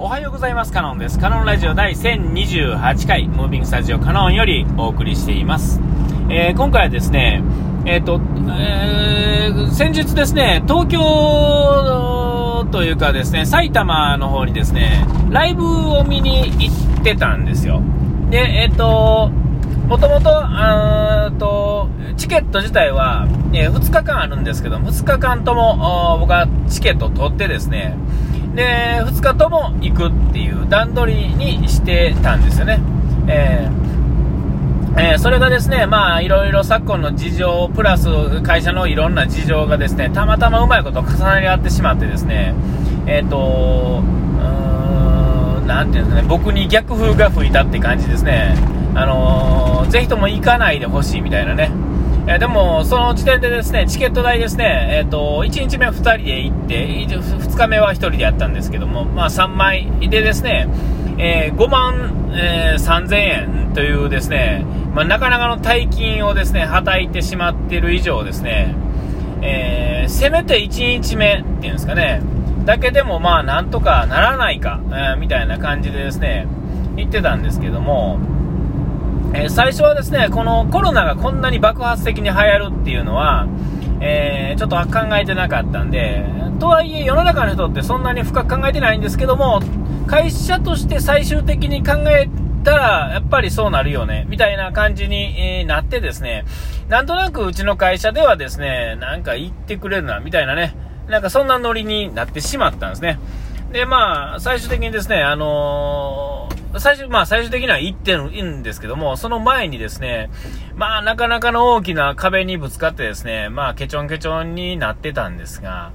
おはようございます。カノンです。カノンラジオ第1028回、ムービングスタジオカノンよりお送りしています。えー、今回はですね、えっ、ー、と、えー、先日ですね、東京というかですね、埼玉の方にですね、ライブを見に行ってたんですよ。で、えっ、と、もともと、あと、チケット自体は、えー、2日間あるんですけど、2日間とも僕はチケットを取ってですね、で、2日とも行くっていう段取りにしてたんですよね。えー、えー、それがですね、まあ、いろいろ昨今の事情、プラス会社のいろんな事情がですね、たまたまうまいこと重なり合ってしまってですね、えっ、ー、と、うーん、なんていうんですかね、僕に逆風が吹いたって感じですね。あのー、ぜひとも行かないでほしいみたいなね。えでも、その時点でですね、チケット代ですね、えっ、ー、と、1日目2人で行って、2日目は1人でやったんですけども、まあ3枚でですね、えー、5万、えー、3000円というですね、まあ、なかなかの大金をですね、はたいてしまっている以上ですね、えー、せめて1日目っていうんですかね、だけでもまあなんとかならないか、えみたいな感じでですね、言ってたんですけども、え、最初はですね、このコロナがこんなに爆発的に流行るっていうのは、えー、ちょっと考えてなかったんで、とはいえ世の中の人ってそんなに深く考えてないんですけども、会社として最終的に考えたら、やっぱりそうなるよね、みたいな感じに、え、なってですね、なんとなくうちの会社ではですね、なんか言ってくれるな、みたいなね、なんかそんなノリになってしまったんですね。で、まあ、最終的にですね、あのー最終、まあ最終的には行ってるんですけども、その前にですね、まあなかなかの大きな壁にぶつかってですね、まあケチョンケチョンになってたんですが、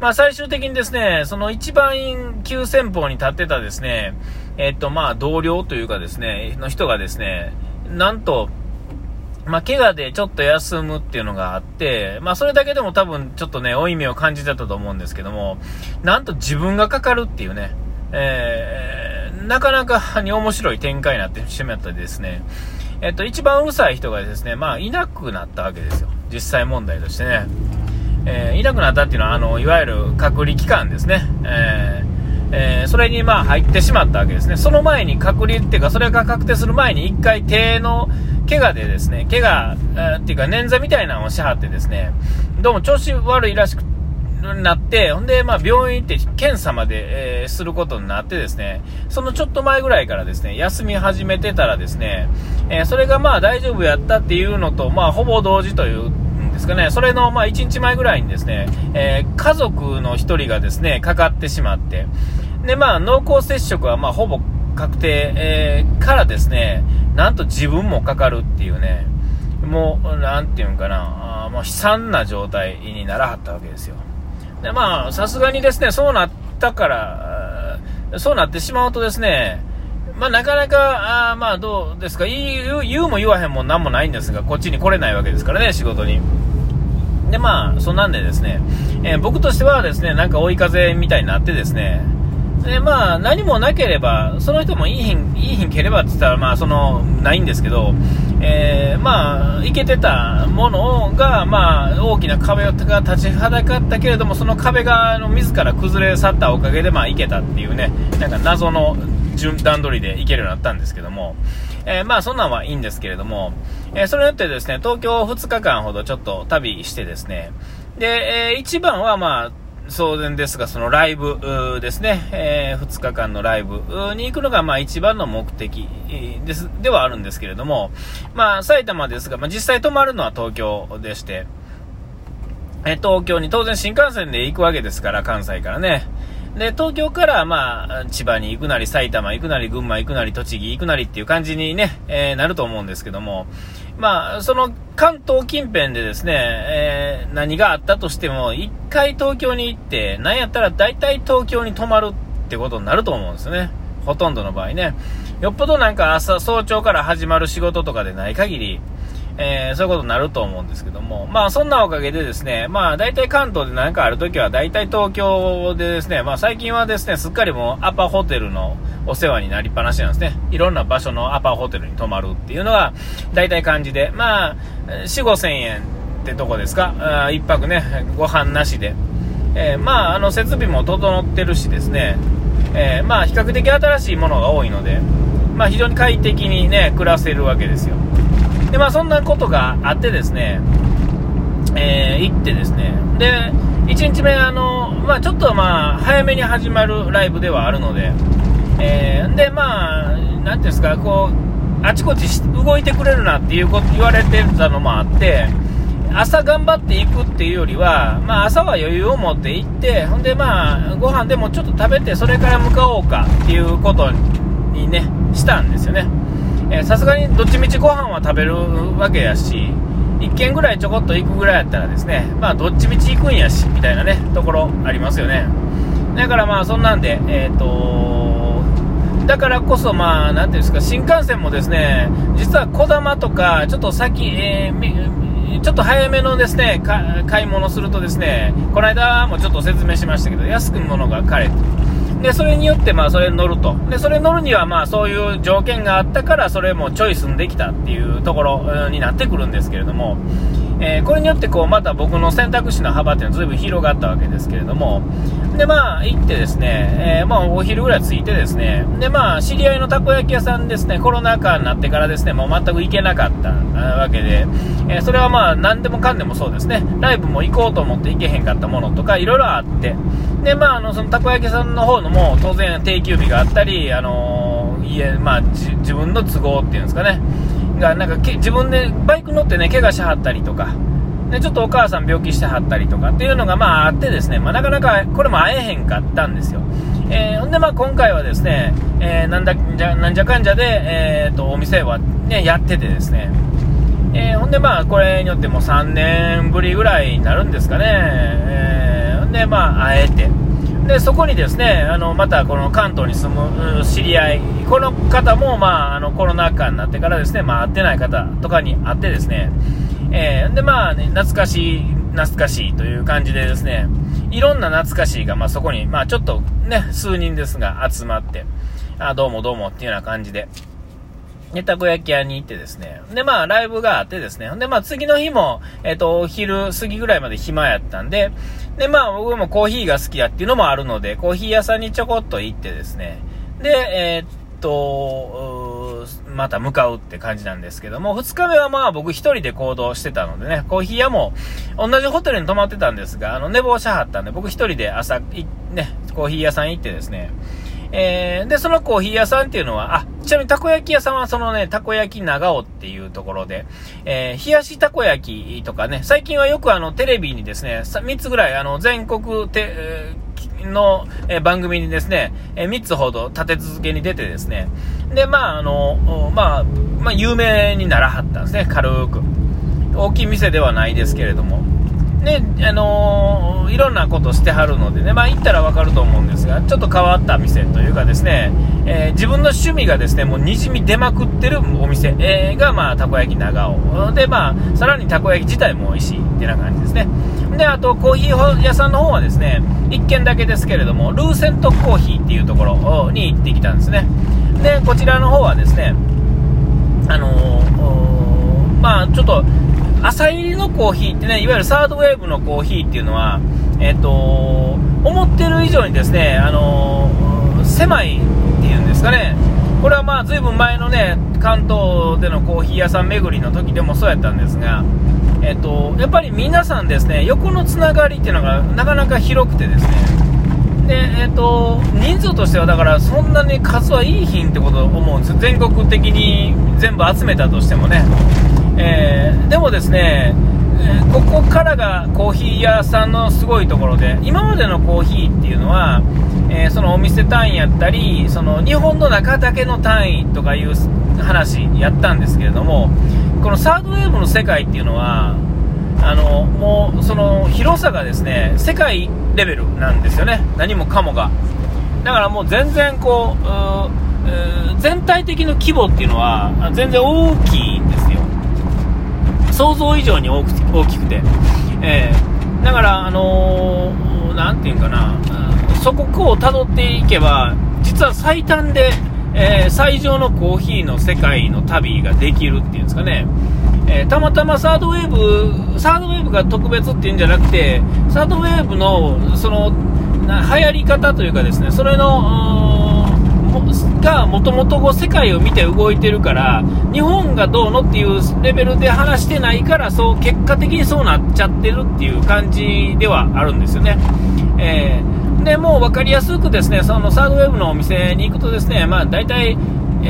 まあ最終的にですね、その一番急先鋒に立ってたですね、えっとまあ同僚というかですね、の人がですね、なんと、まあ、怪我でちょっと休むっていうのがあって、まあ、それだけでも多分ちょっとね、負い目を感じてたと思うんですけども、なんと自分がかかるっていうね、えーなかなかに面白い展開になってしまったですね、えっと、一番うるさい人がですね、まあ、いなくなったわけですよ。実際問題としてね。えー、いなくなったっていうのは、あの、いわゆる隔離期間ですね。えーえー、それにまあ入ってしまったわけですね。その前に隔離っていうか、それが確定する前に一回手の怪我でですね、怪我、えー、っていうか捻挫みたいなのをしはってですね、どうも調子悪いらしくになって、ほんで、まあ、病院行って検査まで、えー、することになってですね、そのちょっと前ぐらいからですね、休み始めてたらですね、えー、それがまあ大丈夫やったっていうのと、まあ、ほぼ同時というんですかね、それのまあ1日前ぐらいにですね、えー、家族の1人がですね、かかってしまって、で、まあ、濃厚接触はまほぼ確定、えー、からですね、なんと自分もかかるっていうね、もう、なんていうんかな、あもう悲惨な状態にならはったわけですよ。で、まあ、さすがにですね、そうなったから、そうなってしまうとですね、まあ、なかなか、あまあ、どうですか言う、言うも言わへんもんなんもないんですが、こっちに来れないわけですからね、仕事に。で、まあ、そんなんでですね、えー、僕としてはですね、なんか追い風みたいになってですね、で、まあ、何もなければ、その人もいい日、いい日ければって言ったら、まあ、その、ないんですけど、えー、まあ、いけてたものが、まあ、大きな壁が立ちはだかったけれども、その壁が、あの、自ら崩れ去ったおかげで、まあ、いけたっていうね、なんか謎の順段取りでいけるようになったんですけども、えー、まあ、そんなんはいいんですけれども、えー、それによってですね、東京2日間ほどちょっと旅してですね、で、えー、一番はまあ、当然ですが、そのライブですね、えー、2日間のライブに行くのが、まあ一番の目的です、ではあるんですけれども、まあ埼玉ですが、まあ実際泊まるのは東京でして、え東京に当然新幹線で行くわけですから、関西からね。で、東京から、まあ、千葉に行くなり、埼玉行くなり、群馬行くなり、栃木行くなりっていう感じにね、えー、なると思うんですけども、まあ、その関東近辺でですね、えー、何があったとしても、一回東京に行って、なんやったら大体東京に泊まるってことになると思うんですよね。ほとんどの場合ね。よっぽどなんか朝早朝から始まる仕事とかでない限り、えー、そういうことになると思うんですけども、まあそんなおかげでですね、まあ大体関東で何かあるときは大体東京でですね、まあ最近はですね、すっかりもうアパホテルのお世話になりっぱなしなんですね。いろんな場所のアパホテルに泊まるっていうのが大体感じで、まあ4、5千円ってとこですか、あ一泊ね、ご飯なしで。えー、まああの設備も整ってるしですね、えー、まあ比較的新しいものが多いので、まあ、非常に快適にね暮らせるわけですよ。でまあそんなことがあってですね、えー、行ってですね。で1日目あの、まあ、ちょっとまあ早めに始まるライブではあるので、えー、でまあ何ていうんですかこうあちこち動いてくれるなっていうこと言われてたのもあって朝頑張っていくっていうよりは、まあ、朝は余裕を持って行って、ほんで、まあ、ご飯でもちょっと食べて、それから向かおうかっていうことにね、したんですよね。さすがにどっちみちご飯は食べるわけやし、1軒ぐらいちょこっと行くぐらいやったらですね、まあ、どっちみち行くんやし、みたいなね、ところありますよね。だからまあ、そんなんで、えっ、ー、とだからこそ、まあ、なていうんですか、新幹線もですね、実はこだまとか、ちょっと先、えーちょっと早めのですね、買い物するとですね、この間もちょっと説明しましたけど、安く物が買える。で、それによって、まあ、それに乗ると。で、それに乗るには、まあ、そういう条件があったから、それもチョイスできたっていうところになってくるんですけれども、えー、これによって、こう、また僕の選択肢の幅っていうのは随分広がったわけですけれども、で、まあ、行ってですね、えー、まあ、お昼ぐらい着いてですね、で、まあ、知り合いのたこ焼き屋さんですね、コロナ禍になってからですね、もう全く行けなかったわけで、えー、それはまあ、何でもかんでもそうですね、ライブも行こうと思って行けへんかったものとか、いろいろあって、で、まあ、あの、そのたこ焼き屋さんの方のも、当然定休日があったり、あの家、まあ、自分の都合っていうんですかね、が、なんか自分でバイク乗ってね、怪我しはったりとか、で、ちょっとお母さん病気してはったりとかっていうのがまああってですね、まあ、なかなかこれも会えへんかったんですよ。えー、ほんでまあ今回はですね、えー、なんだじゃなんじゃかんじゃで、えーと、お店は、ね、やっててですね、えー、ほんでまあこれによっても3年ぶりぐらいになるんですかね、えー、ほんでまあ会えて、でそこにですねあのまたこの関東に住む知り合い、この方も、まあ、あのコロナ禍になってからですね、まあ、会ってない方とかに会ってですね、えー、でまあね、懐かしい、懐かしいという感じでですね、いろんな懐かしいが、まあ、そこに、まあ、ちょっとね、数人ですが集まって、あどうもどうもっていうような感じで、で、たこ焼き屋に行ってですね。で、まあ、ライブがあってですね。で、まあ、次の日も、えっ、ー、と、お昼過ぎぐらいまで暇やったんで、で、まあ、僕もコーヒーが好きやっていうのもあるので、コーヒー屋さんにちょこっと行ってですね。で、えー、っと、また向かうって感じなんですけども、2日目はまあ僕一人で行動してたのでね、コーヒー屋も同じホテルに泊まってたんですが、あの、寝坊しはったんで、僕一人で朝、ね、コーヒー屋さん行ってですね、えー、で、そのコーヒー屋さんっていうのは、あ、ちなみにたこ焼き屋さんはそのね、たこ焼き長尾っていうところで、えー、冷やしたこ焼きとかね、最近はよくあの、テレビにですね、3つぐらいあの、全国て、え、の、え番組にですね、え3つほど立て続けに出てですね、で、まあ、あの、まあ、まあ、有名にならはったんですね、軽く。大きい店ではないですけれども。ね、あのー、いろんなことしてはるのでね、まあ行ったらわかると思うんですが、ちょっと変わった店というかですね、えー、自分の趣味がですね、もうにじみ出まくってるお店、えー、が、まあ、たこ焼き長尾。で、まあ、さらにたこ焼き自体も美味しいってな感じですね。で、あと、コーヒー屋さんの方はですね、1軒だけですけれども、ルーセントコーヒーっていうところに行ってきたんですね。で、こちらの方はですね、あのまあ、ちょっと、朝入りのコーヒーってね、いわゆるサードウェーブのコーヒーっていうのは、えっ、と、思ってる以上にですね、あの、狭いっていうんですかね、これはまあ、ずいぶん前のね、関東でのコーヒー屋さん巡りの時でもそうやったんですが、えっ、と、やっぱり皆さんですね、横のつながりっていうのがなかなか広くてですね、で、えっ、と、人数としてはだからそんなに数はいい品ってことを思うんです。全国的に全部集めたとしてもね。えー、でもですね、えここからがコーヒー屋さんのすごいところで、今までのコーヒーっていうのは、えー、そのお店単位やったり、その日本の中だけの単位とかいう話やったんですけれども、このサードウェーブの世界っていうのは、あのもうその広さがですね世界レベルなんですよね、何もかもが。だからもう全然こう、全体的な規模っていうのは全然大きい。想像以上に大きくて、えー、だから、あのー、ていうかな、そこをたどっていけば、実は最短で、えー、最上のコーヒーの世界の旅ができるっていうんですかね、えー、たまたまサードウェーブ、サードウェーブが特別っていうんじゃなくて、サードウェーブの、その、流行り方というかですね、それの、がもともと世界を見て動いてるから、日本がどうのっていうレベルで話してないから、そう結果的にそうなっちゃってるっていう感じではあるんですよね。えー、でもう分かりやすくですね、そのサードウェブのお店に行くとですね、まあ大体、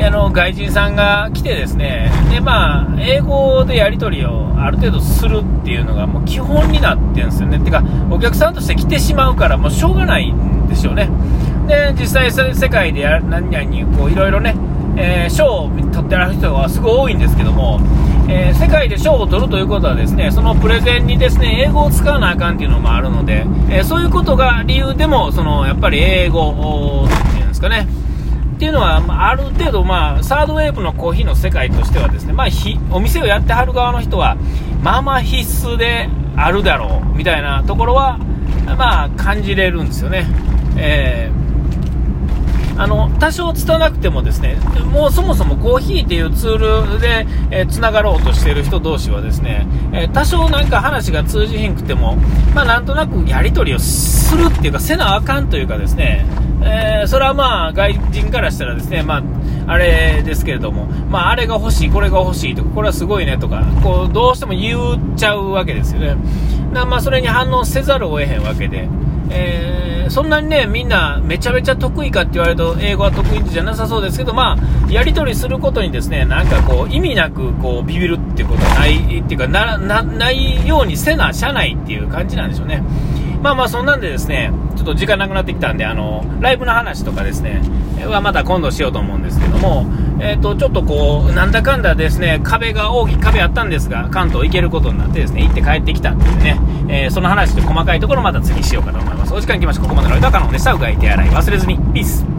あの外人さんが来てですね、でまあ、英語でやり取りをある程度するっていうのがもう基本になってるんですよね。てか、お客さんとして来てしまうから、もうしょうがないんですよね。で、実際世界で何々にこういろいろね、えー、賞を取ってらっしゃる人はすごい多いんですけども、えー、世界で賞を取るということはですね、そのプレゼンにですね、英語を使わなあかんっていうのもあるので、えー、そういうことが理由でも、その、やっぱり英語っていうんですかね、っていうのは、まあ、る程度、まあ、サードウェーブのコーヒーの世界としてはですね、まあ、お店をやってはる側の人は、まあまあ必須であるだろうみたいなところは、まあ、感じれるんですよね。えーあの多少つたなくてもですねもうそもそもコーヒーっていうツールで、えー、つながろうとしている人同士はですね、えー、多少なんか話が通じひんくても、まあ、なんとなくやり取りをするっていうかせなあかんというかですね、えー、それはまあ外人からしたらですね、まあ、あれですけれども、まあ、あれが欲しい、これが欲しいとか、これはすごいねとか、こうどうしても言っちゃうわけですよね。まあそれに反応せざるを得へんわけで。えー、そんなにね、みんなめちゃめちゃ得意かって言われると、英語は得意じゃなさそうですけど、まあ、やり取りすることにですね、なんかこう、意味なくこう、ビビるっていうことはない、っていうか、な、な、ないようにせな、社内っていう感じなんでしょうね。まあまあ、そんなんでですね、ちょっと時間なくなってきたんで、あの、ライブの話とかですね、はまた今度しようと思うんですけども、えっ、ー、と、ちょっとこう、なんだかんだですね、壁が大きい壁あったんですが、関東行けることになってですね、行って帰ってきたっていうね、えー、その話で細かいところまた次しようかと思います。お時間来ました。ここまでの間はカノンでした。うがい手洗い忘れずに。ピース。